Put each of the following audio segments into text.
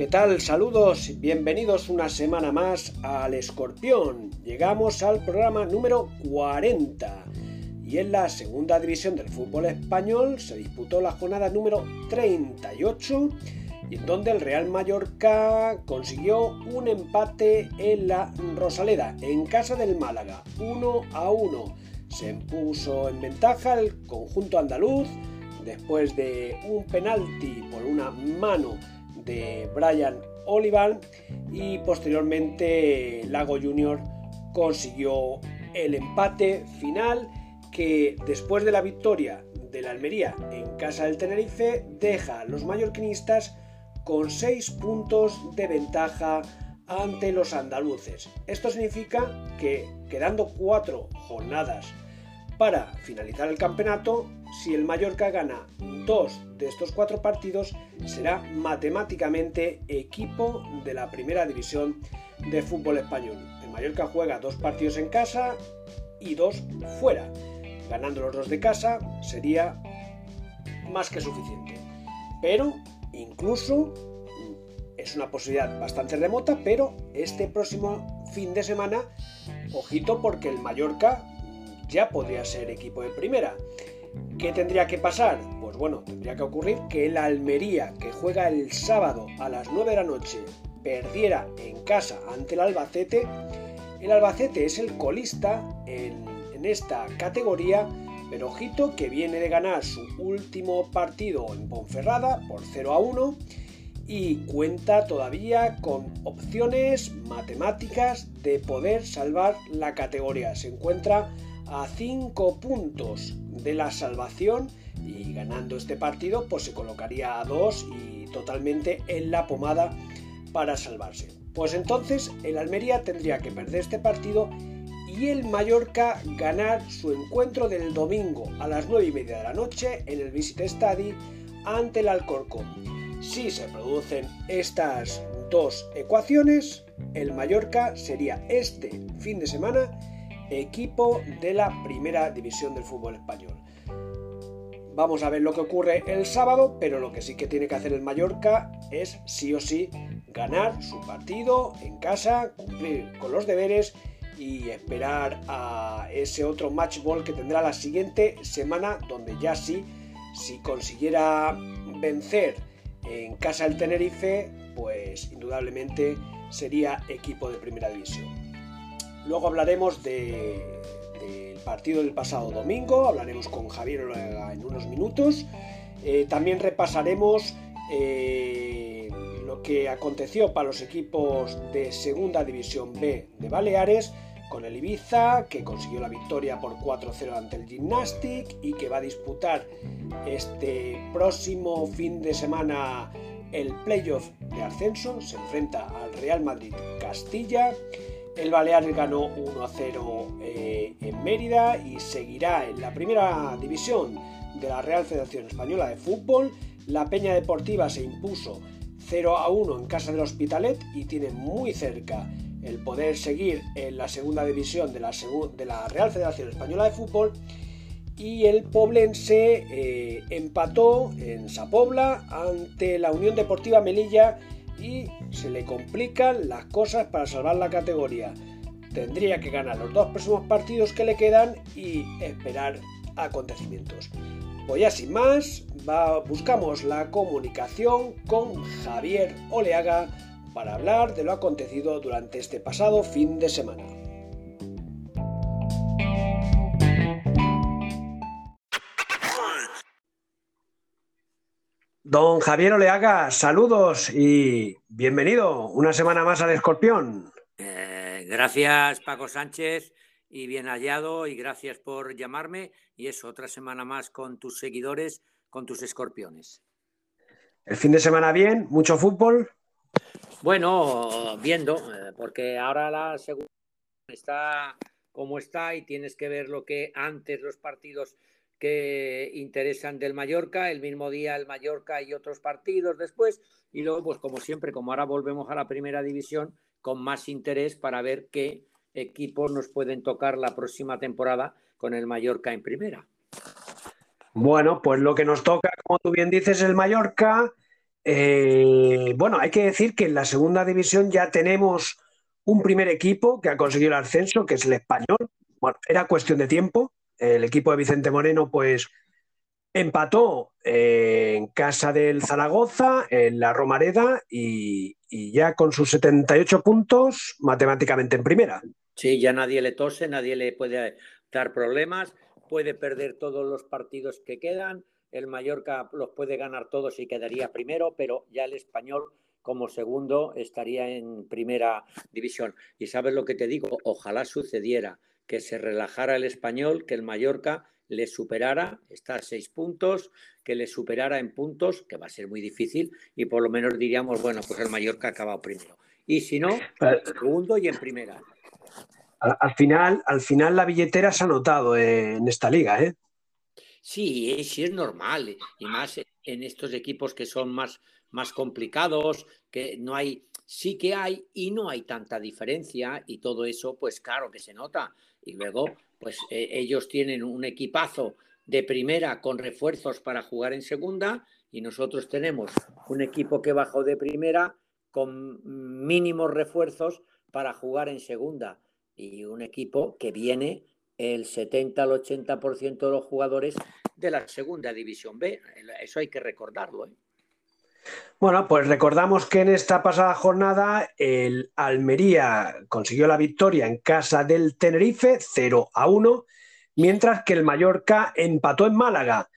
¿Qué tal? Saludos, bienvenidos una semana más al Escorpión. Llegamos al programa número 40 y en la segunda división del fútbol español se disputó la jornada número 38 y en donde el Real Mallorca consiguió un empate en la Rosaleda, en casa del Málaga, 1 a 1. Se impuso en ventaja el conjunto andaluz después de un penalti por una mano de Brian Olivan y posteriormente Lago Junior consiguió el empate final que después de la victoria de la Almería en casa del Tenerife deja a los mallorquinistas con 6 puntos de ventaja ante los andaluces. Esto significa que quedando 4 jornadas para finalizar el campeonato, si el Mallorca gana dos de estos cuatro partidos, será matemáticamente equipo de la primera división de fútbol español. El Mallorca juega dos partidos en casa y dos fuera. Ganando los dos de casa sería más que suficiente. Pero incluso es una posibilidad bastante remota, pero este próximo fin de semana, ojito porque el Mallorca ya podría ser equipo de primera. ¿Qué tendría que pasar? Pues bueno, tendría que ocurrir que el Almería, que juega el sábado a las 9 de la noche, perdiera en casa ante el Albacete. El Albacete es el colista en, esta categoría, pero ojito que viene de ganar su último partido en Ponferrada por 0 a 1 y cuenta todavía con opciones matemáticas de poder salvar la categoría. Se encuentra a 5 puntos de la salvación y ganando este partido pues se colocaría a 2 y totalmente en la pomada para salvarse. Pues entonces el Almería tendría que perder este partido y el Mallorca ganar su encuentro del domingo a las 9 y media de la noche en el Visit Stadi ante el Alcorcón. Si se producen estas dos ecuaciones, el Mallorca sería este fin de semana equipo de la primera división del fútbol español. Vamos a ver lo que ocurre el sábado, pero lo que sí que tiene que hacer el Mallorca es sí o sí ganar su partido en casa, cumplir con los deberes y esperar a ese otro match ball que tendrá la siguiente semana, donde ya sí, si consiguiera vencer en casa el Tenerife, pues indudablemente sería equipo de primera división. Luego hablaremos del partido del pasado domingo, hablaremos con Javier en unos minutos. Eh, también repasaremos eh, lo que aconteció para los equipos de Segunda División B de Baleares con el Ibiza, que consiguió la victoria por 4-0 ante el Gymnastic y que va a disputar este próximo fin de semana el playoff de ascenso. Se enfrenta al Real Madrid Castilla. El Baleares ganó 1-0 eh, en Mérida y seguirá en la primera división de la Real Federación Española de Fútbol. La Peña Deportiva se impuso 0-1 en casa del Hospitalet y tiene muy cerca el poder seguir en la segunda división de la, de la Real Federación Española de Fútbol. Y el Poblense eh, empató en Sapobla ante la Unión Deportiva Melilla y se le complican las cosas para salvar la categoría. Tendría que ganar los dos próximos partidos que le quedan y esperar acontecimientos. Pues ya sin más, buscamos la comunicación con Javier Oleaga para hablar de lo acontecido durante este pasado fin de semana. Don Javier Oleaga, saludos y bienvenido una semana más al Escorpión. Eh, gracias Paco Sánchez y bien hallado y gracias por llamarme y es otra semana más con tus seguidores, con tus escorpiones. El fin de semana bien, mucho fútbol. Bueno, viendo, eh, porque ahora la segunda está como está y tienes que ver lo que antes los partidos que interesan del Mallorca, el mismo día el Mallorca y otros partidos después, y luego, pues como siempre, como ahora volvemos a la primera división, con más interés para ver qué equipos nos pueden tocar la próxima temporada con el Mallorca en primera. Bueno, pues lo que nos toca, como tú bien dices, el Mallorca, Eh, bueno, hay que decir que en la segunda división ya tenemos un primer equipo que ha conseguido el ascenso, que es el español. Bueno, era cuestión de tiempo. El equipo de Vicente Moreno, pues empató eh, en casa del Zaragoza, en la Romareda, y, y, ya con sus 78 puntos, matemáticamente en primera. Sí, ya nadie le tose, nadie le puede dar problemas, puede perder todos los partidos que quedan. El Mallorca los puede ganar todos y quedaría primero, pero ya el español como segundo estaría en primera división. Y sabes lo que te digo, ojalá sucediera que se relajara el español, que el Mallorca le superara, está a seis puntos, que le superara en puntos, que va a ser muy difícil, y por lo menos diríamos, bueno, pues el Mallorca ha acabado primero. Y si no, segundo y en primera. Al, final, al final la billetera se ha notado en esta liga, ¿eh? Sí, sí es normal, y más en estos equipos que son más más complicados, que no hay, sí que hay y no hay tanta diferencia y todo eso, pues claro que se nota. Y luego, pues eh, ellos tienen un equipazo de primera con refuerzos para jugar en segunda y nosotros tenemos un equipo que bajó de primera con mínimos refuerzos para jugar en segunda y un equipo que viene el 70 al 80% de los jugadores de la segunda división B. Eso hay que recordarlo. ¿eh? Bueno, pues recordamos que en esta pasada jornada el Almería consiguió la victoria en casa del Tenerife 0 a 1, mientras que el Mallorca empató en Málaga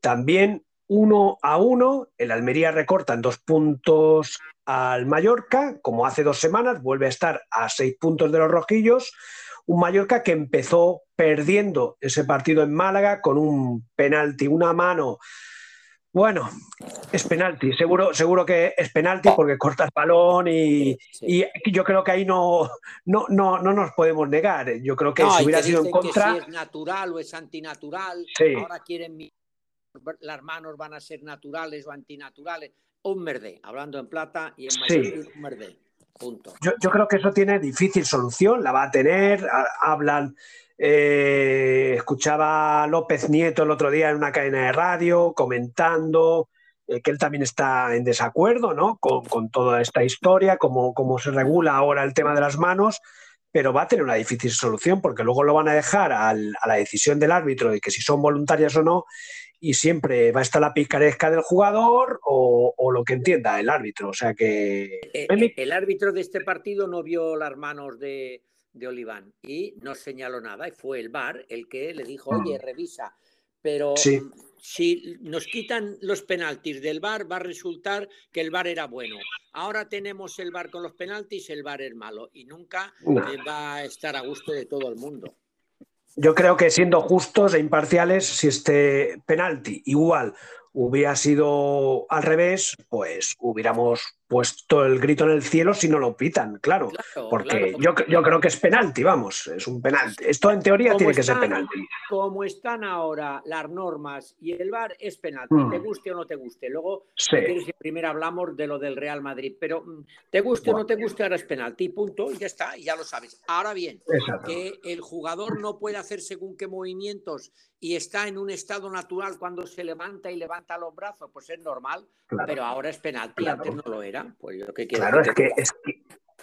también 1 a 1. El Almería recorta en dos puntos al Mallorca, como hace dos semanas, vuelve a estar a seis puntos de los rojillos. Un Mallorca que empezó perdiendo ese partido en Málaga con un penalti, una mano bueno, es penalti, seguro, seguro que es penalti porque cortas balón y, y, yo creo que ahí no, no, no, no nos podemos negar. Yo creo que si hubiera sido en contra. si es natural o es antinatural, ahora quieren las manos van a ser naturales o antinaturales. Un merde, hablando en plata y en un merde. Punto. Yo, creo que eso tiene difícil solución, la va a tener, hablan eh, escuchaba a López Nieto el otro día en una cadena de radio comentando eh, que él también está en desacuerdo ¿no? con, toda esta historia, cómo, cómo se regula ahora el tema de las manos, pero va a tener una difícil solución porque luego lo van a dejar a la decisión del árbitro de que si son voluntarias o no y siempre va a estar la picaresca del jugador o, o, lo que entienda el árbitro. O sea que... Eh, el árbitro de este partido no vio las manos de, de Oliván y no señaló nada y fue el VAR el que le dijo, oye, mm. revisa. Pero si nos quitan los penaltis del VAR, va a resultar que el VAR era bueno. Ahora tenemos el VAR con los penaltis, el VAR es malo y nunca va a estar a gusto de todo el mundo. Yo creo que siendo justos e imparciales, si este penalti igual hubiera sido al revés, pues hubiéramos puesto el grito en el cielo si no lo pitan, claro. porque Yo, yo, creo que es penalti, vamos, es un penalti. Esto en teoría tiene que ser penalti. Como están ahora las normas y el VAR es penalti, te mm. guste o no te guste. Luego, si primero hablamos de lo del Real Madrid, pero mm, te guste o no te guste, ahora es penalti, punto, y ya está, ya lo sabes. Ahora bien, que el jugador no puede hacer según qué movimientos y está en un estado natural cuando se levanta y levanta los brazos, pues es normal, pero ahora es penalti, antes no lo era. Pues claro, es que,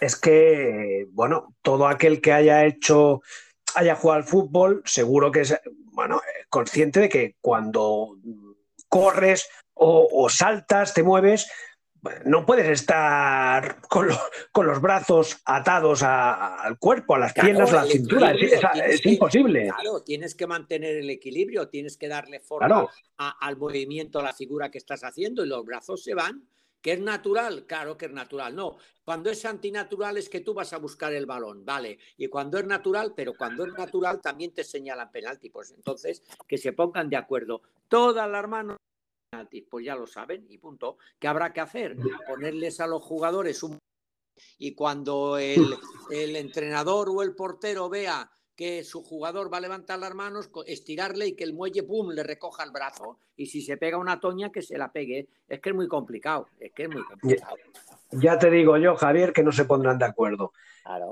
es que, bueno, todo aquel que haya hecho, haya jugado al fútbol, seguro que es, bueno, consciente de que cuando corres o, saltas, te mueves, no puedes estar con, los brazos atados al cuerpo, a las piernas, a la cintura. Es, imposible. Claro, tienes que mantener el equilibrio, tienes que darle forma al movimiento, a la figura que estás haciendo y los brazos se van ¿Que es natural? Claro que es natural. No, cuando es antinatural es que tú vas a buscar el balón, ¿vale? Y cuando es natural, pero cuando es natural también te señalan penalti. Pues entonces, que se pongan de acuerdo. Todas las manos pues ya lo saben y punto. ¿Qué habrá que hacer? Ponerles a los jugadores un... Y cuando el, el entrenador o el portero vea que su jugador va a levantar las manos, estirarle y que el muelle, ¡pum!, le recoja el brazo. Y si se pega una toña, que se la pegue. Es que es muy complicado, es que es muy complicado. Ya te digo yo, Javier, que no se pondrán de acuerdo.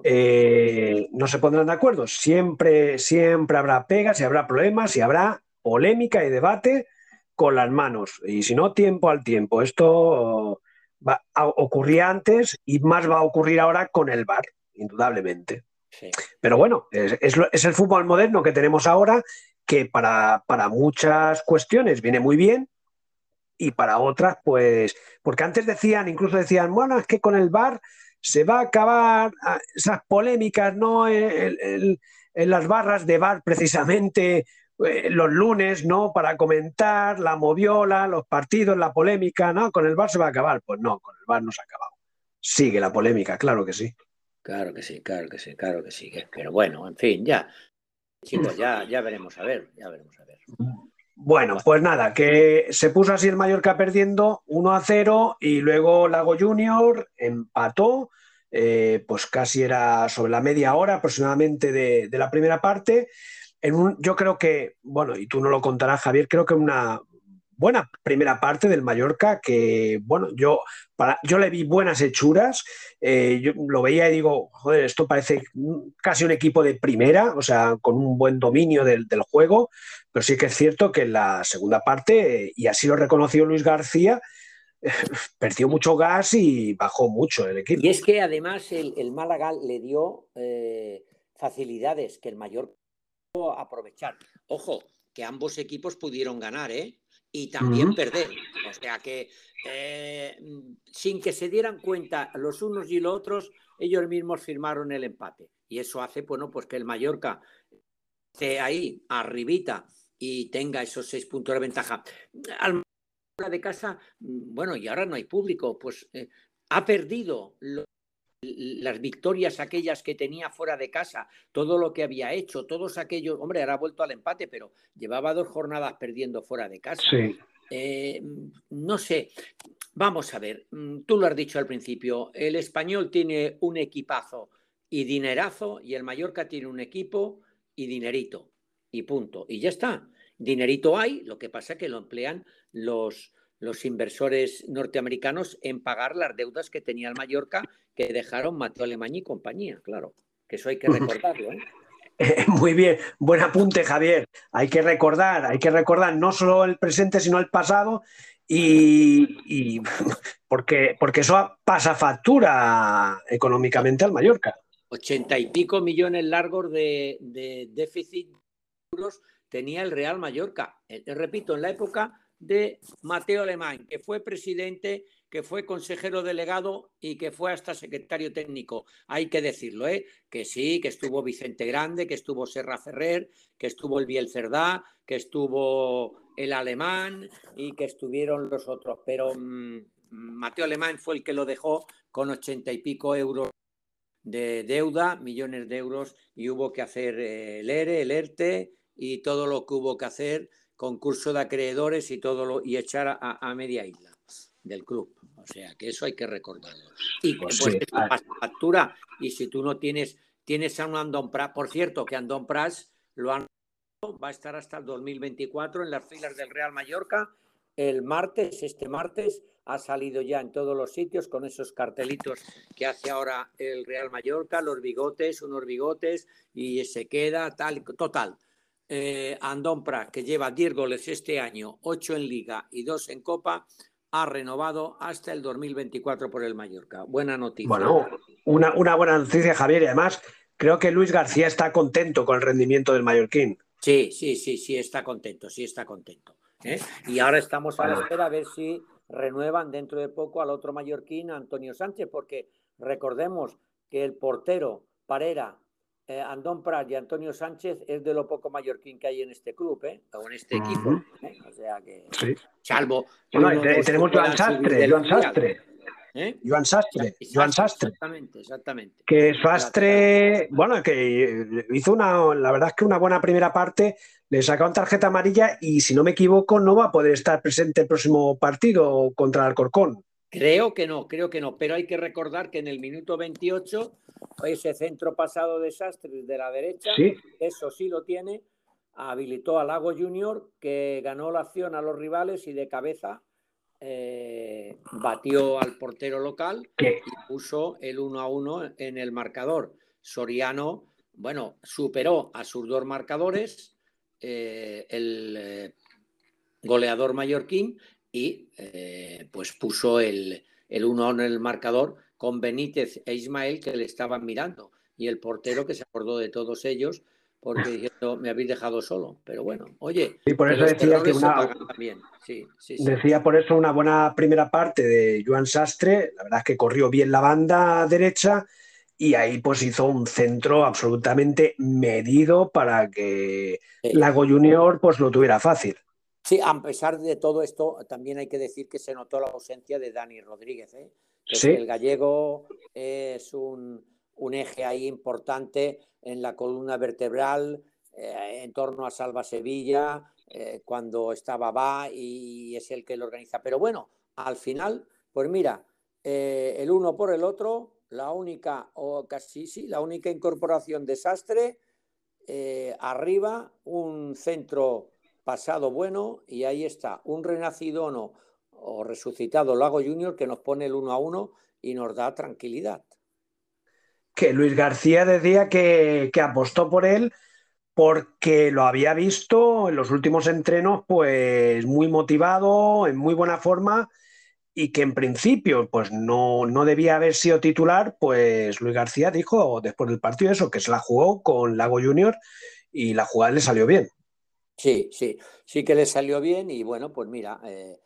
Eh, no se pondrán de acuerdo. Siempre, siempre habrá pegas y habrá problemas y habrá polémica y debate, con las manos. Y si no, tiempo al tiempo. Esto va a, ocurría antes y más va a ocurrir ahora con el VAR, indudablemente. Pero bueno, es, es, el fútbol moderno que tenemos ahora, que para, para muchas cuestiones viene muy bien, y para otras, pues, porque antes decían, incluso decían, bueno, es que con el VAR se va a acabar ah, esas polémicas, ¿no? en las barras de VAR, precisamente eh, los lunes, ¿no? Para comentar la moviola, los partidos, la polémica, ¿no? Con el VAR se va a acabar. Pues no, con el VAR no se ha acabado. Sigue la polémica, claro que sí. Claro que sí, claro que sí, claro que sí. Pero bueno, en fin, ya. Chicos, ya, ya veremos a ver, ya veremos a ver. Bueno, pues nada, que se puso así el Mallorca perdiendo 1 a 0 y luego Lago Junior empató, eh, pues casi era sobre la media hora aproximadamente de, de la primera parte yo creo que, bueno, y tú no lo contarás, Javier, creo que una buena primera parte del Mallorca que, bueno, yo, para, yo le vi buenas hechuras, eh, yo lo veía y digo, joder, esto parece casi un equipo de primera, o sea, con un buen dominio del, juego, pero sí que es cierto que en la segunda parte, y así lo reconoció Luis García, perdió mucho gas y bajó mucho el equipo. Y es que además el, Málaga le dio eh, facilidades que el Mallorca aprovechar. Ojo, que ambos equipos pudieron ganar, ¿eh? Y también perder. O sea que eh, sin que se dieran cuenta los unos y los otros, ellos mismos firmaron el empate. Y eso hace, bueno, pues que el Mallorca esté ahí, arribita, y tenga esos seis puntos de ventaja. Al de casa, bueno, y ahora no hay público, pues eh, ha perdido las victorias aquellas que tenía fuera de casa, todo lo que había hecho, todos aquellos, hombre, ahora ha vuelto al empate, pero llevaba dos jornadas perdiendo fuera de casa. Eh, no sé, vamos a ver, mm, tú lo has dicho al principio, el español tiene un equipazo y dinerazo y el Mallorca tiene un equipo y dinerito y punto. Y ya está. Dinerito hay, lo que pasa es que lo emplean los, los inversores norteamericanos en pagar las deudas que tenía el Mallorca que dejaron Mateo Alemán y compañía, claro, que eso hay que recordarlo. ¿eh? Muy bien, buen apunte Javier. Hay que recordar, hay que recordar no solo el presente, sino el pasado y, porque, porque eso pasa factura económicamente al Mallorca. Ochenta y pico millones largos de, de déficit euros tenía el Real Mallorca. Eh, repito, en la época de Mateo Alemán, que fue presidente, que fue consejero delegado y que fue hasta secretario técnico. Hay que decirlo, ¿eh? que sí, que estuvo Vicente Grande, que estuvo Serra Ferrer, que estuvo el Biel Cerdá, que estuvo el Alemán y que estuvieron los otros. Pero mm, Mateo Alemán fue el que lo dejó con ochenta y pico euros de deuda, millones de euros, y hubo que hacer eh, el ERE, el ERTE y todo lo que hubo que hacer concurso de acreedores y todo lo, y echar a, media isla del club. O sea, que eso hay que recordarlo. Y pues factura, y si tú no tienes, tienes a un Andon Pras, por cierto, que Andon Pras lo han va a estar hasta el 2024 en las filas del Real Mallorca. El martes, este martes, ha salido ya en todos los sitios con esos cartelitos que hace ahora el Real Mallorca, los bigotes, unos bigotes, y se queda tal, total eh, Andón Prat, que lleva 10 goles este año, 8 en Liga y 2 en Copa, ha renovado hasta el 2024 por el Mallorca. Buena noticia. Bueno, una, una buena noticia, Javier, y además creo que Luis García está contento con el rendimiento del Mallorquín. Sí, sí, sí, sí, está contento, sí está contento. ¿eh? Y ahora estamos a la espera a ver si renuevan dentro de poco al otro mallorquín, Antonio Sánchez, porque recordemos que el portero Parera eh, Andón Prat y Antonio Sánchez es de lo poco mallorquín que hay en este club, ¿eh? o en este equipo. ¿eh? O sea que, salvo. tenemos Joan Sastre, Joan Sastre. ¿Eh? Joan Sastre, Joan Sastre. Exactamente, exactamente. Que Sastre, bueno, que hizo una, la verdad es que una buena primera parte, le sacaron tarjeta amarilla y si no me equivoco no va a poder estar presente el próximo partido contra el Alcorcón. Creo que no, creo que no, pero hay que recordar que en el minuto 28 ese centro pasado desastre de la derecha, eso sí lo tiene, habilitó a Lago Junior que ganó la acción a los rivales y de cabeza eh, batió al portero local y puso el 1 a 1 en el marcador. Soriano, bueno, superó a sus dos marcadores, eh, el, eh, goleador mallorquín, y pues puso el, el 1 en el marcador con Benítez e Ismael que le estaban mirando y el portero que se acordó de todos ellos porque diciendo me habéis dejado solo. Pero bueno, oye, y por eso decía que una, decía por eso una buena primera parte de Joan Sastre, la verdad es que corrió bien la banda derecha y ahí pues hizo un centro absolutamente medido para que Lago Junior pues lo tuviera fácil. Sí, a pesar de todo esto, también hay que decir que se notó la ausencia de Dani Rodríguez. ¿eh? El gallego es un, eje ahí importante en la columna vertebral eh, en torno a Salva Sevilla, eh, cuando estaba va y es el que lo organiza. Pero bueno, al final, pues mira, el uno por el otro, la única, o casi sí, la única incorporación desastre, arriba, un centro pasado bueno y ahí está, un renacido no, o resucitado Lago Junior que nos pone el uno a uno y nos da tranquilidad. Que Luis García decía que, apostó por él porque lo había visto en los últimos entrenos pues muy motivado, en muy buena forma y que en principio pues no, no, debía haber sido titular, pues Luis García dijo después del partido eso, que se la jugó con Lago Junior y la jugada le salió bien. Sí, sí, sí que le salió bien y bueno, pues mira, eh,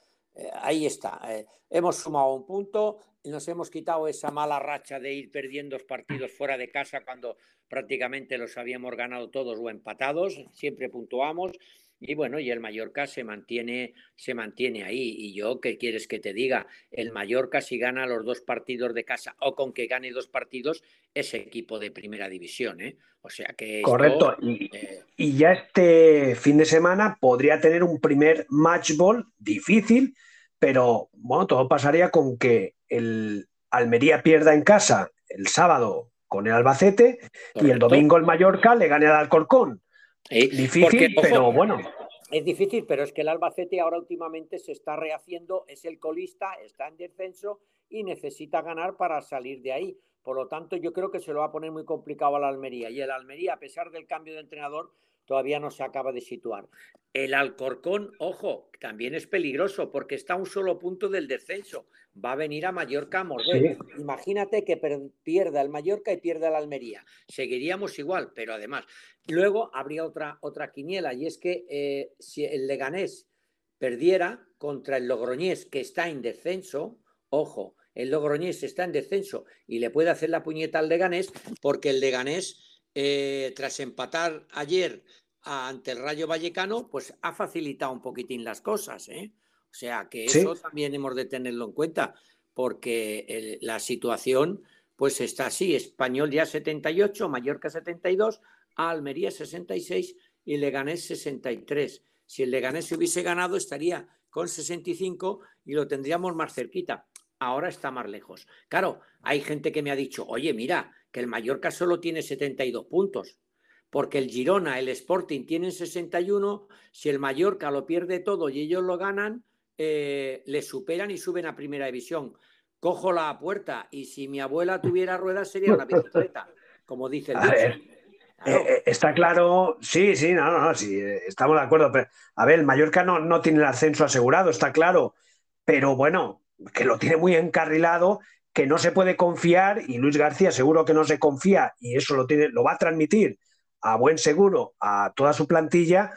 ahí está. Eh, hemos sumado un punto, y nos hemos quitado esa mala racha de ir perdiendo partidos fuera de casa cuando prácticamente los habíamos ganado todos o empatados, siempre puntuamos y bueno, y el Mallorca se mantiene, se mantiene ahí. Y yo, ¿qué quieres que te diga? El Mallorca, si gana los dos partidos de casa o con que gane dos partidos, es equipo de primera división. ¿eh? O sea que. Correcto. Eh, y, ya este fin de semana podría tener un primer match ball difícil, pero bueno, todo pasaría con que el Almería pierda en casa el sábado con el Albacete y el domingo el Mallorca le gane al Alcorcón. Difícil, pero bueno. Es difícil, pero es que el Albacete ahora últimamente se está rehaciendo, es el colista, está en descenso y necesita ganar para salir de ahí. Por lo tanto, yo creo que se lo va a poner muy complicado a la Almería. Y el Almería, a pesar del cambio de entrenador, todavía no se acaba de situar. El Alcorcón, ojo, también es peligroso porque está a un solo punto del descenso. Va a venir a Mallorca a morder. Imagínate que pierda el Mallorca y pierda el Almería. Seguiríamos igual, pero además. Luego habría otra, otra quiniela y es que eh, si el Leganés perdiera contra el Logroñés, que está en descenso, ojo, el Logroñés está en descenso y le puede hacer la puñeta al Leganés porque el Leganés eh, tras empatar ayer ante el Rayo Vallecano, pues ha facilitado un poquitín las cosas. ¿eh? O sea que eso también hemos de tenerlo en cuenta, porque la situación pues está así, Español ya 78, Mallorca 72, Almería 66 y Leganés 63. Si el Leganés se hubiese ganado estaría con 65 y lo tendríamos más cerquita. Ahora está más lejos. Claro, hay gente que me ha dicho, oye, mira, que el Mallorca solo tiene 72 puntos, porque el Girona, el Sporting tienen 61, si el Mallorca lo pierde todo y ellos lo ganan, eh, le superan y suben a primera división. Cojo la puerta y si mi abuela tuviera ruedas sería una bicicleta, como dice el eh, eh, está claro, sí, sí, no, no, sí, estamos de acuerdo. Pero, a ver, el Mallorca no, no tiene el ascenso asegurado, está claro. Pero bueno, que lo tiene muy encarrilado que no se puede confiar y Luis García seguro que no se confía y eso lo, tiene, lo va a transmitir a buen seguro a toda su plantilla,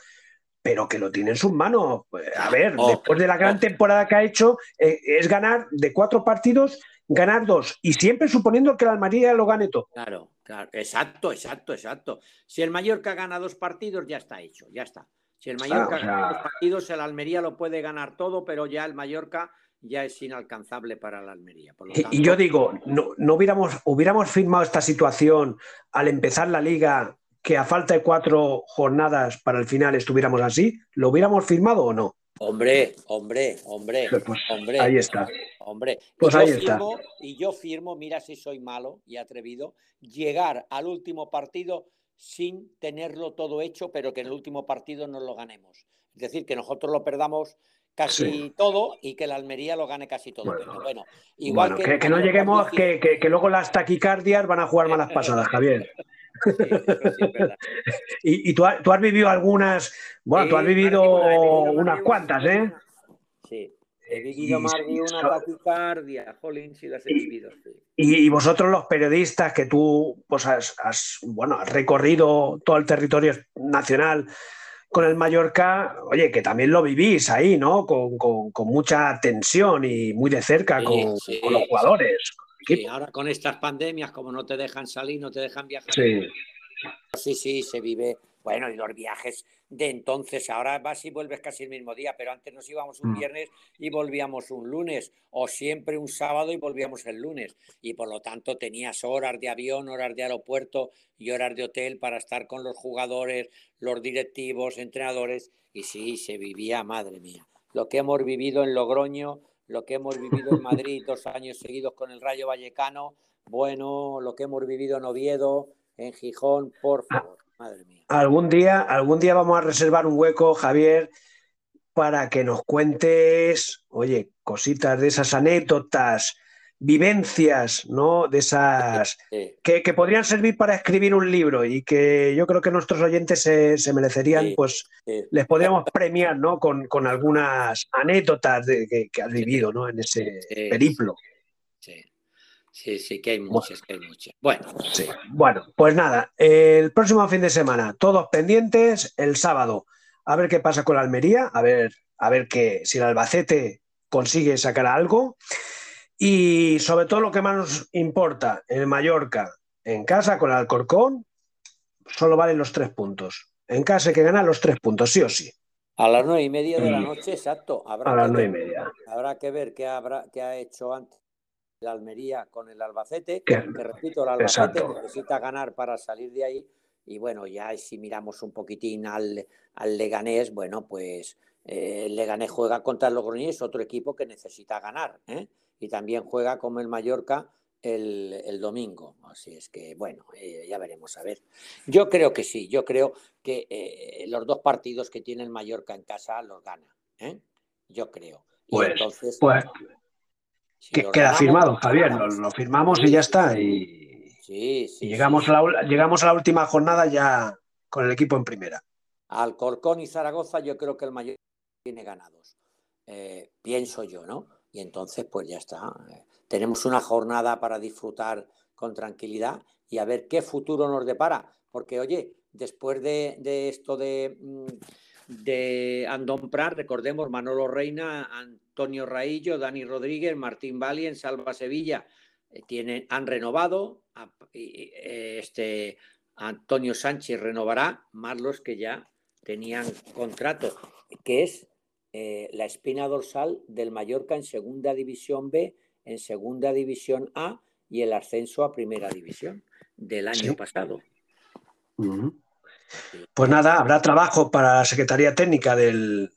pero que lo tiene en sus manos. A ver, oh, después de la gran temporada que ha hecho, eh, es ganar de cuatro partidos, ganar dos y siempre suponiendo que la Almería lo gane todo. Claro, claro, exacto, exacto, exacto. Si el Mallorca gana dos partidos, ya está hecho, ya está. Si el Mallorca gana dos partidos, el Almería lo puede ganar todo, pero ya el Mallorca ya es inalcanzable para la Almería. Y yo digo, no, no hubiéramos, hubiéramos firmado esta situación al empezar la liga que a falta de cuatro jornadas para el final estuviéramos así, ¿lo hubiéramos firmado o no? Hombre, hombre, hombre, pues, hombre. Ahí está. Hombre, pues y ahí está. y yo firmo, mira si soy malo y atrevido, llegar al último partido sin tenerlo todo hecho, pero que en el último partido no lo ganemos. Es decir, que nosotros lo perdamos casi todo y que la Almería lo gane casi todo. Bueno, igual que, no lleguemos, que, que, luego las taquicardias van a jugar malas pasadas, Javier. y, tú, has vivido algunas, bueno, tú has vivido, unas cuantas, ¿eh? Sí. He vivido más de una taquicardia, jolín, sí las he vivido. Y, vosotros los periodistas que tú pues has, bueno, has recorrido todo el territorio nacional con el Mallorca, oye, que también lo vivís ahí, ¿no? Con, mucha tensión y muy de cerca con, los jugadores. Sí, ahora con estas pandemias, como no te dejan salir, no te dejan viajar. Sí. Sí, sí, se vive. Bueno, y los viajes de entonces, ahora vas y vuelves casi el mismo día, pero antes nos íbamos un mm. viernes y volvíamos un lunes, o siempre un sábado y volvíamos el lunes. Y por lo tanto tenías horas de avión, horas de aeropuerto y horas de hotel para estar con los jugadores, los directivos, entrenadores. Y sí, se vivía, madre mía. Lo que hemos vivido en Logroño, lo que hemos vivido en Madrid dos años seguidos con el Rayo Vallecano, bueno, lo que hemos vivido en Oviedo, en Gijón, por ah, favor, madre mía. Algún día, algún día vamos a reservar un hueco, Javier, para que nos cuentes, oye, cositas de esas anécdotas, vivencias, ¿no? De esas que, podrían servir para escribir un libro y que yo creo que nuestros oyentes se, merecerían, pues les podríamos premiar, ¿no? Con, algunas anécdotas de, que, has vivido, ¿no? En ese periplo. Sí. Sí, sí, que hay muchas, que hay muchas. Bueno. Sí. Bueno, pues nada, el próximo fin de semana, todos pendientes, el sábado, a ver qué pasa con la Almería, a ver, a ver que, si el Albacete consigue sacar algo. Y sobre todo lo que más nos importa, en Mallorca, en casa con el Alcorcón, solo valen los tres puntos. En casa hay que ganar los tres puntos, sí o sí. A las nueve y media de la noche, exacto. Habrá a las nueve y media. Habrá que ver qué, habrá, qué ha hecho antes el Almería con el Albacete, que repito, el Albacete necesita ganar para salir de ahí. Y bueno, ya si miramos un poquitín al, al Leganés, bueno, pues eh, el Leganés juega contra el Logroñés, otro equipo que necesita ganar. ¿eh? Y también juega como el Mallorca el, el domingo. Así es que, bueno, eh, ya veremos a ver. Yo creo que sí, yo creo que los dos partidos que tiene el Mallorca en casa los gana. Yo creo. Y pues, entonces, pues, queda firmado, Javier, lo, firmamos y ya está. Y, llegamos, A la, llegamos a la última jornada ya con el equipo en primera. Alcorcón y Zaragoza yo creo que el mayor tiene ganados, eh, pienso yo, ¿no? Y entonces pues ya está. Eh, tenemos una jornada para disfrutar con tranquilidad y a ver qué futuro nos depara. Porque oye, después de, esto de... Mm, de Andón Prat, recordemos Manolo Reina, Antonio Raillo, Dani Rodríguez, Martín Valien, Salva Sevilla, eh, tienen, han renovado, eh, este, Antonio Sánchez renovará, más los que ya tenían contrato, que es eh, la espina dorsal del Mallorca en Segunda División B, en Segunda División A y el ascenso a Primera División del año pasado. Pues nada, habrá trabajo para la Secretaría Técnica del,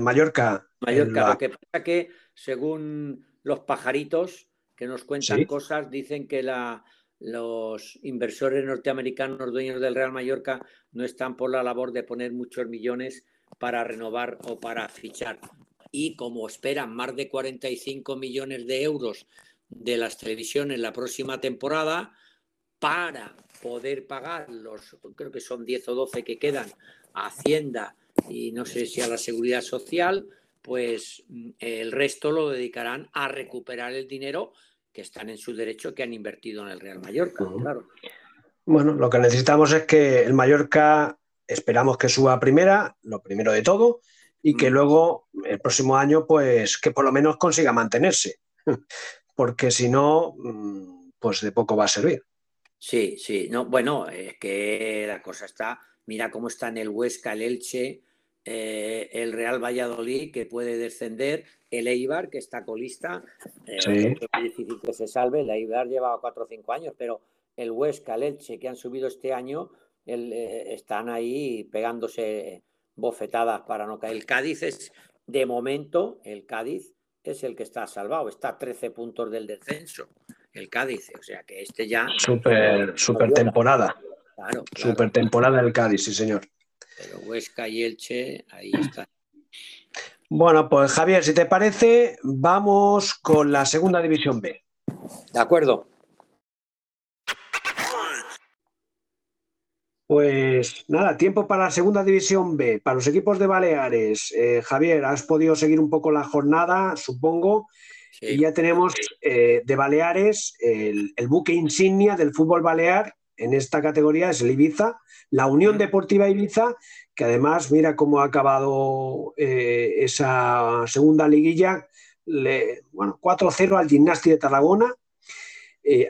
Mallorca. Mallorca, lo que pasa que según los pajaritos que nos cuentan cosas, dicen que la, los inversores norteamericanos dueños del Real Mallorca no están por la labor de poner muchos millones para renovar o para fichar. Y como esperan más de 45 millones de euros de las televisiones la próxima temporada, para poder pagar los, creo que son 10 o 12 que quedan a Hacienda y no sé si a la Seguridad Social, pues mm, el resto lo dedicarán a recuperar el dinero que están en su derecho que han invertido en el Real Mallorca, claro. Bueno, lo que necesitamos es que el Mallorca esperamos que suba a primera, lo primero de todo, y que mm. luego el próximo año, pues que por lo menos consiga mantenerse, porque si no, mm, pues de poco va a servir. Sí, sí, no, bueno, es que la cosa está, mira cómo está en el Huesca, el Elche, eh, el Real Valladolid, que puede descender, el Eibar, que está colista, eh, es difícil que se salve, el Eibar lleva cuatro o cinco años, pero el Huesca, el Elche, que han subido este año, eh, están ahí pegándose bofetadas para no caer. El Cádiz es, de momento, el Cádiz es el que está salvado, está a 13 puntos del descenso el Cádiz. O sea que este ya. Super, super temporada. Claro, Super temporada del Cádiz, sí, señor. Pero Huesca y Elche, ahí está. Bueno, pues Javier, si te parece, vamos con la segunda división B. De acuerdo. Pues nada, tiempo para la segunda división B, para los equipos de Baleares. Eh, Javier, has podido seguir un poco la jornada, supongo. Y ya tenemos eh, de Baleares el, buque insignia del fútbol balear en esta categoría es el Ibiza, la Unión Deportiva Ibiza, que además mira cómo ha acabado eh, esa segunda liguilla, bueno, 4-0 al Gimnasti de Tarragona,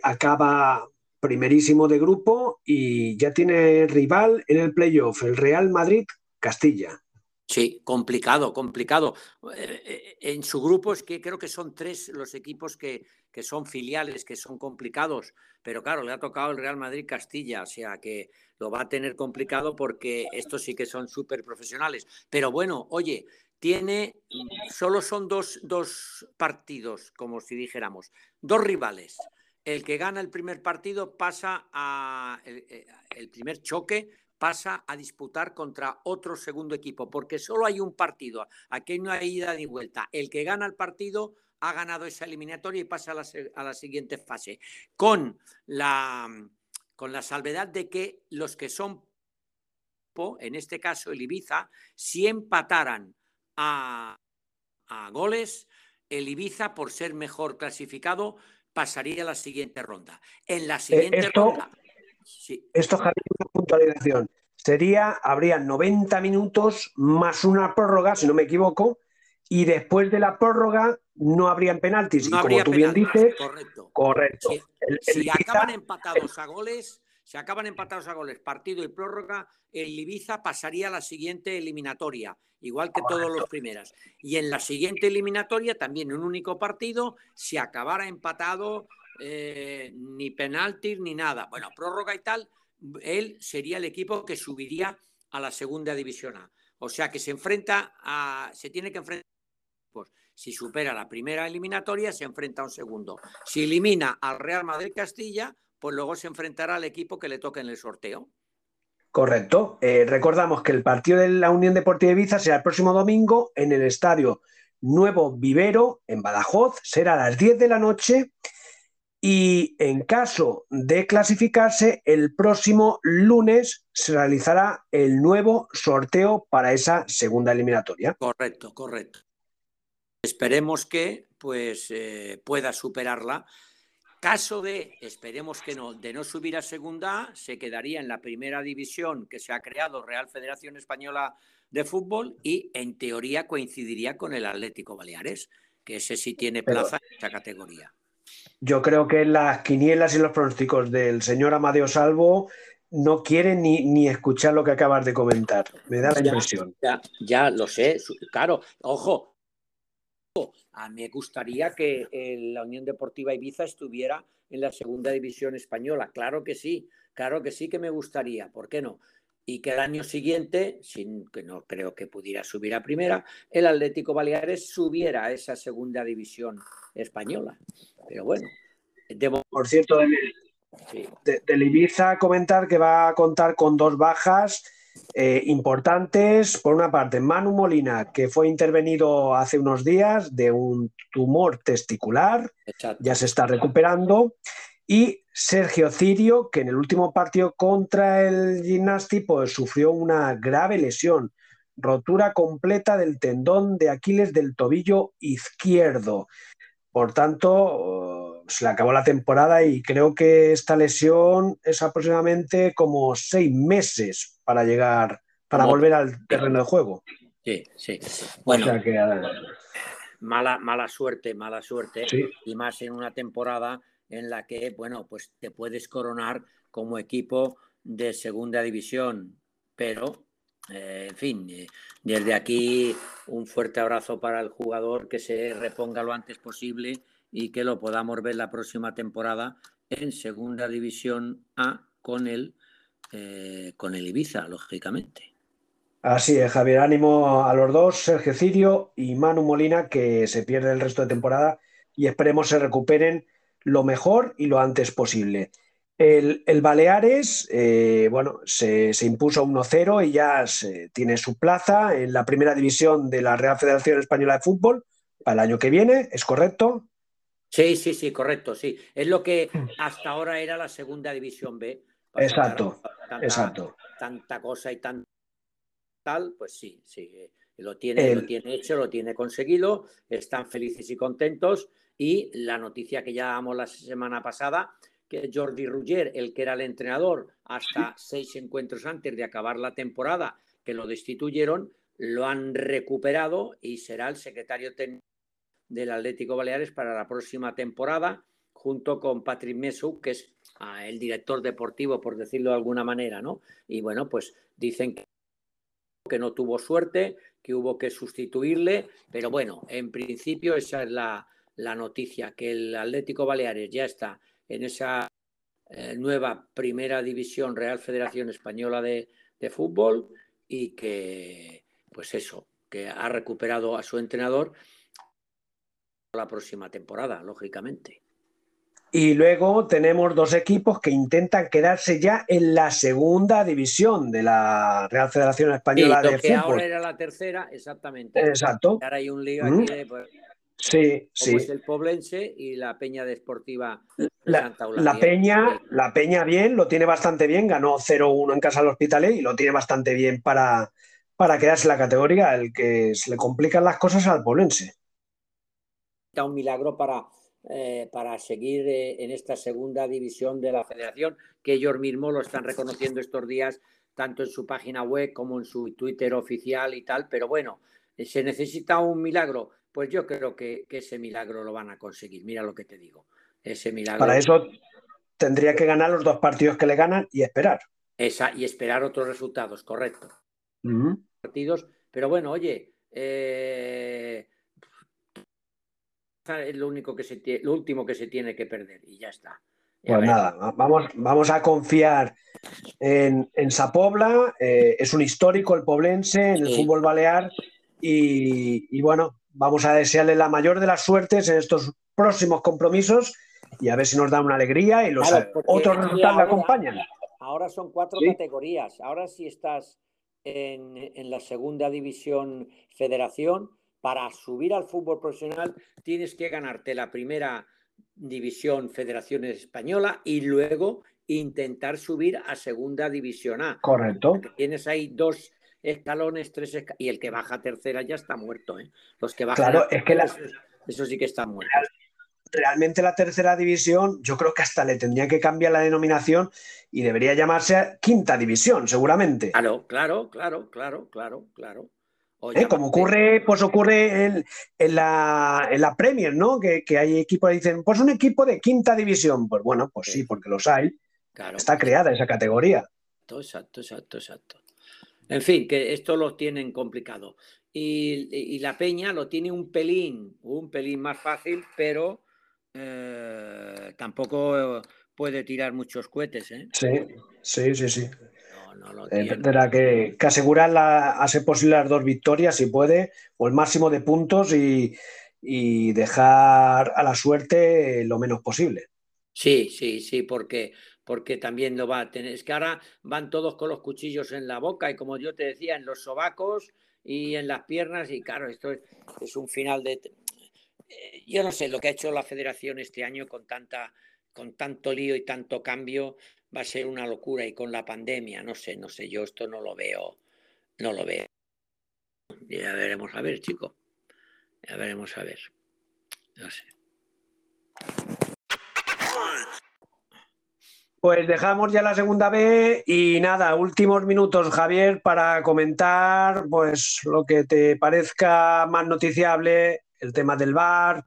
acaba primerísimo de grupo y ya tiene rival en el playoff, el Real Madrid Castilla. Sí, complicado, complicado. Eh, eh, en su grupo es que creo que son tres los equipos que, que, son filiales, que son complicados, pero claro, le ha tocado el Real Madrid Castilla, o sea que lo va a tener complicado porque estos sí que son súper profesionales. Pero bueno, oye, tiene, solo son dos, dos partidos, como si dijéramos, dos rivales el que gana el primer partido pasa a. Eh, el, primer choque pasa a disputar contra otro segundo equipo, porque solo hay un partido, aquí no hay ida ni vuelta. El que gana el partido ha ganado esa eliminatoria y pasa a la, siguiente fase, con la, con la salvedad de que los que son, en este caso el Ibiza, si empataran a, a goles, el Ibiza, por ser mejor clasificado, pasaría a la siguiente ronda. En la eh, siguiente esto, ronda. Esto, Javier, una puntualización. Sería, habría 90 minutos más una prórroga, si no me equivoco, y después de la prórroga no habrían penaltis. No y como tú bien dices, correcto. correcto. Si, acaban empatados a goles, si acaban empatados a goles, partido y prórroga, el Ibiza pasaría a la siguiente eliminatoria igual que todos los primeras. Y en la siguiente eliminatoria, también un único partido, si acabara empatado, eh, ni penaltis ni nada. Bueno, prórroga y tal, él sería el equipo que subiría a la segunda división A. O sea que se enfrenta a. se tiene que enfrentar. Pues, si supera la primera eliminatoria, se enfrenta a un segundo. Si elimina al Real Madrid Castilla, pues luego se enfrentará al equipo que le toque en el sorteo. Correcto. Eh, recordamos que el partido de la Unión Deportiva Ibiza será el próximo domingo en el estadio Nuevo Vivero, en Badajoz. Será a las 10 de la noche. Y en caso de clasificarse, el próximo lunes se realizará el nuevo sorteo para esa segunda eliminatoria. Correcto, correcto. Esperemos que pues, eh, pueda superarla Caso de, esperemos que no, de no subir a segunda se quedaría en la primera división que se ha creado Real Federación Española de Fútbol y en teoría coincidiría con el Atlético Baleares, que ese sí tiene plaza en esa categoría. Yo creo que las quinielas y los pronósticos del señor Amadeo Salvo no quieren ni, ni escuchar lo que acabas de comentar. Me da la impresión. Ya, ya lo sé, claro. Ojo, a mí me gustaría que eh, la Unión Deportiva Ibiza estuviera en la segunda división española. Claro que sí, claro que sí que me gustaría, ¿por qué no? Y que el año siguiente, sin que no creo que pudiera subir a primera, el Atlético Baleares subiera a esa segunda división española. Pero bueno, por cierto, del Ibiza comentar que va a contar con dos bajas eh, importantes. Por una parte, Manu Molina, que fue intervenido hace unos días de un tumor testicular, ya se está recuperando. Y Sergio Cirio, que en el último partido contra el Gimnasti pues, sufrió una grave lesión, rotura completa del tendón de Aquiles del tobillo izquierdo. Por tanto, se le acabó la temporada y creo que esta lesión es aproximadamente como seis meses para llegar, para volver al terreno de juego. Sí, sí. Bueno, mala, mala suerte, mala suerte. Y más en una temporada en la que, bueno, pues te puedes coronar como equipo de segunda división, pero eh, en fin, eh, desde aquí un fuerte abrazo para el jugador que se reponga lo antes posible y que lo podamos ver la próxima temporada en Segunda División A con el, eh, con el Ibiza, lógicamente. Así es, Javier. Ánimo a los dos, Sergio Cirio y Manu Molina, que se pierde el resto de temporada y esperemos se recuperen lo mejor y lo antes posible. El, Baleares, eh, bueno, se, impuso 1-0 y ya tiene su plaza en la primera división de la Real Federación Española de Fútbol para el año que viene, ¿es correcto? Sí, sí, sí, correcto, sí. Es lo que hasta ahora era la segunda división B. Exacto. tanta, tanta cosa y tan tal, pues sí, sí, lo tiene, lo tiene hecho, lo tiene conseguido, están felices y contentos. Y la noticia que ya damos la semana pasada, que Jordi Ruggier, el que era el entrenador hasta seis encuentros antes de acabar la temporada, que lo destituyeron, lo han recuperado y será el secretario técnico del Atlético Baleares para la próxima temporada, junto con Patrick Mesou, que es ah, el director deportivo, por decirlo de alguna manera, ¿no? Y bueno, pues dicen que no tuvo suerte, que hubo que sustituirle, pero bueno, en principio esa es la, noticia, que el Atlético Baleares ya está en esa eh, nueva primera división Real Federación Española de, de Fútbol y que, pues eso, que ha recuperado a su entrenador la próxima temporada, lógicamente. Y luego tenemos dos equipos que intentan quedarse ya en la segunda división de la Real Federación Española de que ahora era la tercera, exactamente. Exacto. Ahora hay un lío aquí de, pues, sí, sí. el Poblense y la Peña Deportiva La Peña, la Peña bien, lo tiene bastante bien, ganó 0-1 en casa del Hospitalet y lo tiene bastante bien para, para quedarse en la categoría. El que se le complican las cosas al Poblense. Un milagro para eh, para seguir eh, en esta segunda división de la federación, que ellos mismos lo están reconociendo estos días, tanto en su página web como en su Twitter oficial y tal. Pero bueno, eh, ¿se necesita un milagro? Pues yo creo que, ese milagro lo van a conseguir. Mira lo que te digo. Ese milagro. Para eso tendría que ganar los dos partidos que le ganan y esperar. Esa, y esperar otros resultados, correcto. Partidos, pero bueno, oye, es lo único que se lo último que se tiene que perder y ya está. pues nada, vamos, vamos a confiar en, en Sapobla, eh, es un histórico el poblense en el fútbol balear y, bueno, vamos a desearle la mayor de las suertes en estos próximos compromisos y a ver si nos da una alegría y los otros resultados le acompañan. Ahora son cuatro categorías, ahora si estás en, en la segunda división federación, para subir al fútbol profesional tienes que ganarte la primera división Federación Española y luego intentar subir a segunda división A. Correcto. tienes ahí dos escalones, tres y el que baja a tercera ya está muerto. ¿eh? Los que bajan claro, es que eso, sí que está muerto. Realmente la tercera división, yo creo que hasta le tendría que cambiar la denominación y debería llamarse quinta división, seguramente. Claro, claro, claro, claro, claro, claro. ¿Eh? Como ocurre, pues ocurre en, la, en la, Premier, ¿no? Que, hay equipos que dicen, pues un equipo de quinta división. Pues bueno, pues sí, porque los hay. Está creada esa categoría. Exacto, exacto, exacto. En fin, que esto lo tienen complicado. Y, la Peña lo tiene un pelín, un pelín más fácil, pero eh, tampoco puede tirar muchos cohetes. ¿eh? Sí, sí, sí, sí. Eh, tendrá que, asegurar la, a ser posible las dos victorias si puede, o el máximo de puntos y, dejar a la suerte lo menos posible. Sí, sí, sí, porque, porque también lo va a tener. Es que ahora van todos con los cuchillos en la boca y como yo te decía, en los sobacos y en las piernas y claro, esto es, un final de... Eh, yo no sé lo que ha hecho la federación este año con, tanta, con tanto lío y tanto cambio va a ser una locura y con la pandemia, no sé, no sé, yo esto no lo veo, no lo veo. Ya veremos a ver, chico. Ya veremos a ver. No sé. Pues dejamos ya la segunda B y nada, últimos minutos, Javier, para comentar pues lo que te parezca más noticiable, el tema del bar,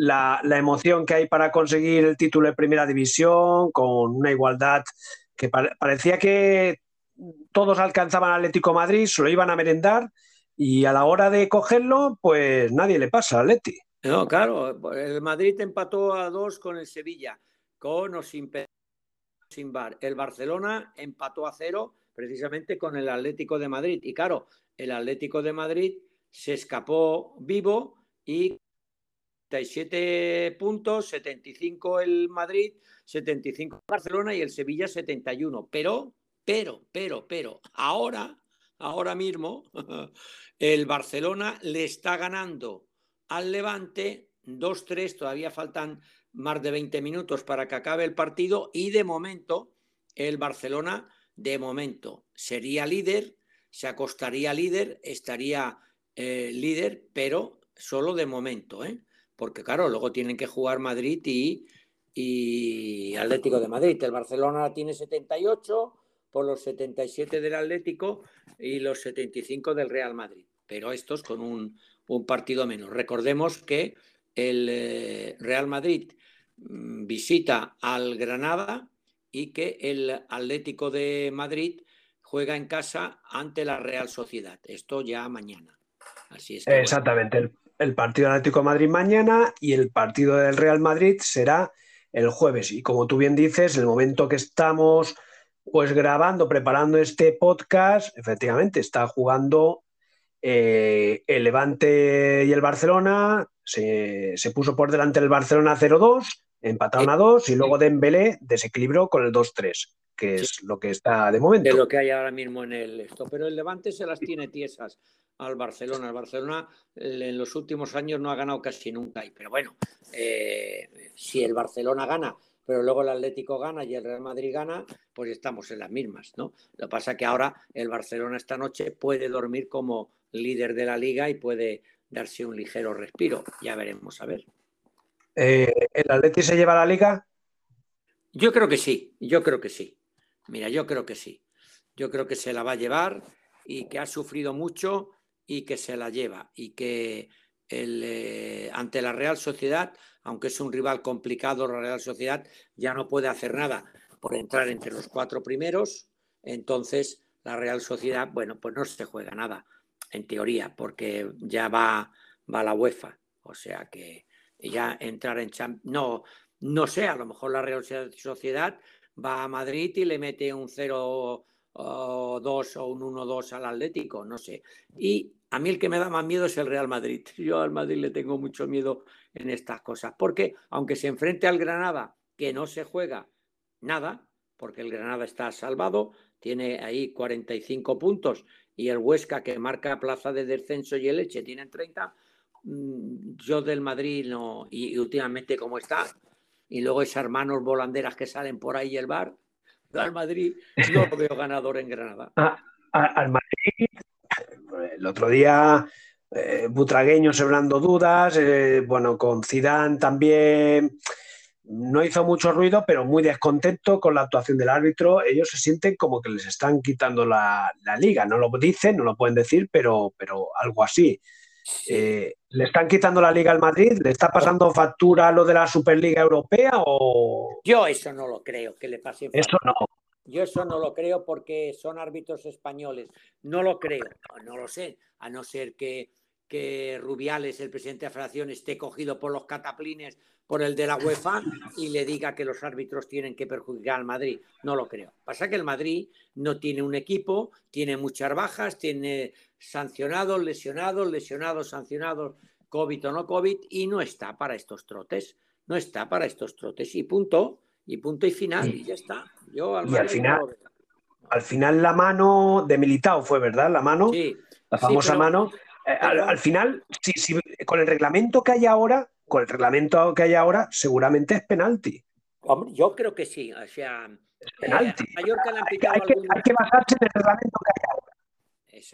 la, emoción que hay para conseguir el título de primera división, con una igualdad que parecía que todos alcanzaban Atlético Madrid, se lo iban a merendar y a la hora de cogerlo, pues nadie le pasa al Atleti. No, claro, el Madrid empató a dos con el Sevilla, con o sin, sin bar. El Barcelona empató a cero precisamente con el Atlético de Madrid. Y claro, el Atlético de Madrid se escapó vivo y 77 puntos, 75 el Madrid, 75 el Barcelona y el Sevilla 71. Pero, pero, pero, pero, ahora, ahora mismo, el Barcelona le está ganando al Levante 2-3, todavía faltan más de 20 minutos para que acabe el partido y de momento el Barcelona de momento sería líder, se acostaría líder, estaría eh, líder, pero solo de momento, ¿eh? Porque claro, luego tienen que jugar Madrid y, Atlético de Madrid. El Barcelona tiene 78 por los 77 del Atlético y los 75 del Real Madrid, pero estos con un, partido menos. Recordemos que el eh, Real Madrid mm, visita al Granada y que el Atlético de Madrid juega en casa ante la Real Sociedad. Esto ya mañana. Así es. Exactamente. El, partido Atlético de Madrid mañana y el partido del Real Madrid será el jueves. Y como tú bien dices, el momento que estamos pues grabando, preparando este podcast, efectivamente está jugando eh, el Levante y el Barcelona. Se, se puso por delante el Barcelona 0-2 empataron a dos y luego Dembélé desequilibró con el 2-3, que es lo que está de momento. De lo que hay ahora mismo en el esto, pero el Levante se las tiene tiesas al Barcelona. El Barcelona en los últimos años no ha ganado casi nunca, pero bueno, eh, si el Barcelona gana, pero luego el Atlético gana y el Real Madrid gana, pues estamos en las mismas, ¿no? Lo que pasa es que ahora el Barcelona esta noche puede dormir como líder de la liga y puede darse un ligero respiro. Ya veremos, a ver. Eh, ¿El Atleti se lleva la liga? Yo creo que sí, yo creo que sí. Mira, yo creo que sí. Yo creo que se la va a llevar y que ha sufrido mucho y que se la lleva y que el, eh, ante la Real Sociedad, aunque es un rival complicado, la Real Sociedad ya no puede hacer nada por entrar entre los cuatro primeros. Entonces, la Real Sociedad, bueno, pues no se juega nada, en teoría, porque ya va, va la UEFA. O sea que, ya entrar en No, no sé, a lo mejor la Real Sociedad va a Madrid y le mete un 0-2 o un 1-2 al Atlético, no sé. Y a mí el que me da más miedo es el Real Madrid. Yo al Madrid le tengo mucho miedo en estas cosas, porque aunque se enfrente al Granada, que no se juega nada, porque el Granada está salvado, tiene ahí 45 puntos y el Huesca que marca plaza de descenso y el Leche tienen 30, Mm, yo del Madrid no, y, últimamente como está, y luego esas manos volanderas que salen por ahí el bar, al Madrid no lo veo ganador en Granada. al Madrid, el otro día, eh, Butragueño sembrando dudas, eh, bueno, con Zidane también no hizo mucho ruido, pero muy descontento con la actuación del árbitro. Ellos se sienten como que les están quitando la, liga. No lo dicen, no lo pueden decir, pero, pero algo así. Eh, ¿Le están quitando la Liga al Madrid? ¿Le está pasando factura lo de la Superliga Europea o...? Yo eso no lo creo, que le pase Eso no. Yo eso no lo creo porque son árbitros españoles. No lo creo, no lo sé, a no ser que, que Rubiales, el presidente de la federación, esté cogido por los cataplines por el de la UEFA y le diga que los árbitros tienen que perjudicar al Madrid. No lo creo. Pasa que el Madrid no tiene un equipo, tiene muchas bajas, tiene sancionados, lesionados, lesionados, sancionados, COVID o no COVID, y no está para estos trotes. No está para estos trotes. Y punto, y punto y final, y ya está. Yo al y al final, al final la mano de Militao fue, ¿verdad? La mano, la famosa mano. Eh, al, final, con el reglamento que hay ahora, con el reglamento que hay ahora, seguramente es penalti. yo creo que sí. O sea, es penalti. hay, que, basarse en el reglamento que hay ahora.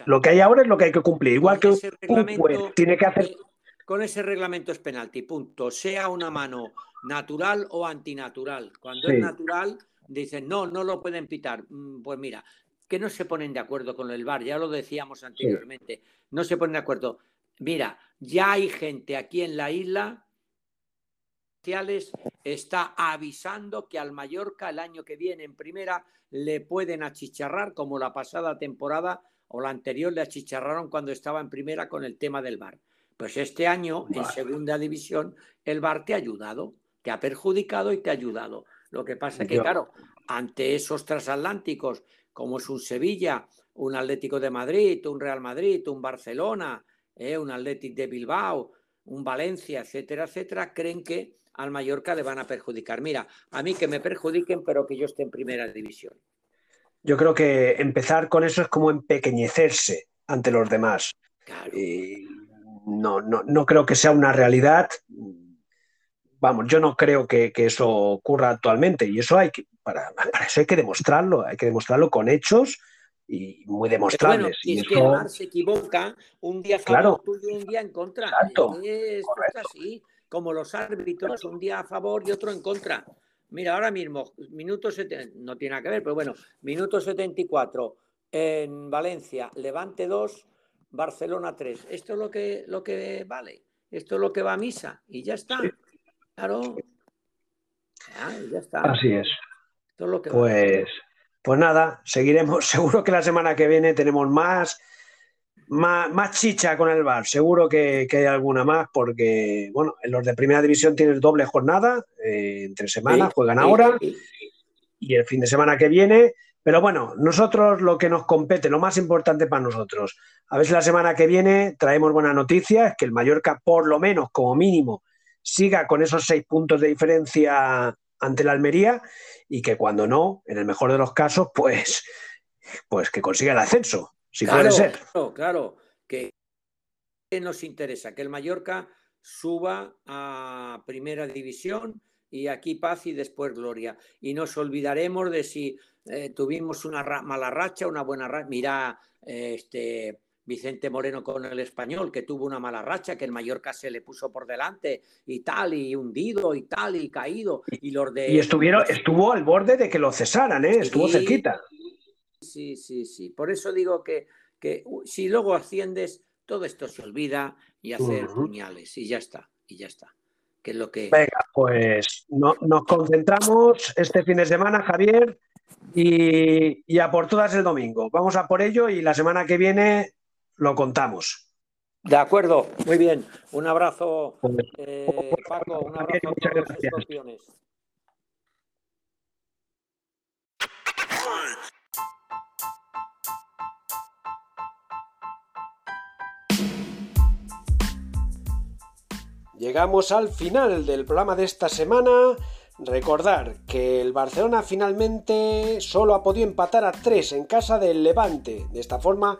Lo que hay ahora es lo que hay que cumplir. Igual que un tiene que hacer. Con ese reglamento es penalti, punto. Sea una mano natural o antinatural. Cuando es natural, dicen no, no lo pueden pitar. Mm, pues mira, que no se ponen de acuerdo con el VAR, ya lo decíamos anteriormente. No se ponen de acuerdo. Mira, ya hay gente aquí en la isla está avisando que al Mallorca el año que viene en primera le pueden achicharrar como la pasada temporada o la anterior le achicharraron cuando estaba en primera con el tema del VAR. Pues este año en segunda división el VAR te ha ayudado, te ha perjudicado y te ha ayudado. Lo que pasa es que, claro, ante esos transatlánticos como es un Sevilla, un Atlético de Madrid, un Real Madrid, un Barcelona, eh, un Atlético de Bilbao, un Valencia, etcétera, etcétera, creen que al Mallorca le van a perjudicar. Mira, a mí que me perjudiquen, pero que yo esté en primera división. Yo creo que empezar con eso es como empequeñecerse ante los demás. no, no, no creo que sea una realidad. Vamos, yo no creo que, eso ocurra actualmente y eso hay que, para, eso hay que demostrarlo, hay que demostrarlo con hechos y muy demostrables. y es que Mar se equivoca un día a favor tuyo y un día en contra. es así, como los árbitros, un día a favor y otro en contra. Mira, ahora mismo, minuto 70, no tiene nada que ver, pero bueno, minuto 74 en Valencia, Levante 2, Barcelona 3. Esto es lo que, lo que vale, esto es lo que va a misa y ya está. Claro. ya está. Así es. Esto es lo que pues, pues nada, seguiremos. Seguro que la semana que viene tenemos más. Más, chicha con el bar, seguro que, hay alguna más, porque bueno, en los de primera división tienes doble jornada, eh, entre semanas, juegan ahora, y el fin de semana que viene pero bueno, nosotros lo que nos compete, lo más importante para nosotros, a ver si la semana que viene traemos buenas noticias, que el Mallorca por lo menos, como mínimo, siga con esos seis puntos de diferencia ante la Almería y que cuando no, en el mejor de los casos, pues, pues que consiga el ascenso, si puede ser. Claro, claro, que nos interesa que el Mallorca suba a primera división y aquí paz y después gloria. Y nos olvidaremos de si eh, tuvimos una mala racha, una buena racha. Mira, este Vicente Moreno con el español, que tuvo una mala racha, que el Mallorca se le puso por delante y tal, y hundido y tal, y caído. Y los de. Y estuvieron, estuvo al borde de que lo cesaran, ¿eh? estuvo cerquita. Sí, sí, sí. Por eso digo que, que si luego asciendes, todo esto se olvida y hacer puñales, y ya está, y ya está. Que es lo que. Venga, pues no, nos concentramos este fin de semana, Javier, y, a por todas el domingo. Vamos a por ello y la semana que viene lo contamos. De acuerdo, muy bien. Un abrazo, pues, eh, Paco, un abrazo a todos los escorpiones. Llegamos al final del programa de esta semana Recordar que el Barcelona finalmente solo ha podido empatar a 3 en casa del Levante. De esta forma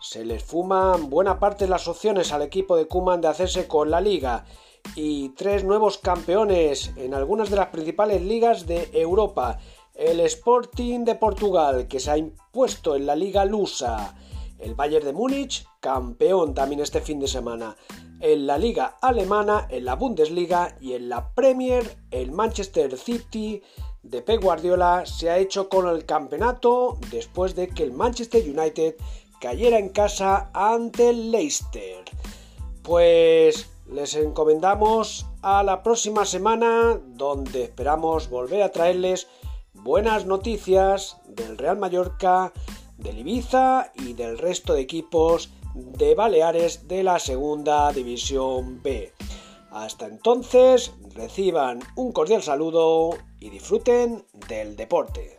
se les fuman buena parte de las opciones al equipo de Kuman de hacerse con la liga y tres nuevos campeones en algunas de las principales ligas de Europa. El Sporting de Portugal que se ha impuesto en la liga lusa. El Bayern de Múnich, campeón también este fin de semana en la liga alemana, en la Bundesliga y en la Premier, el Manchester City de Pep Guardiola se ha hecho con el campeonato después de que el Manchester United cayera en casa ante el Leicester. Pues les encomendamos a la próxima semana donde esperamos volver a traerles buenas noticias del Real Mallorca, del Ibiza y del resto de equipos de Baleares de la Segunda División B. Hasta entonces, reciban un cordial saludo y disfruten del deporte.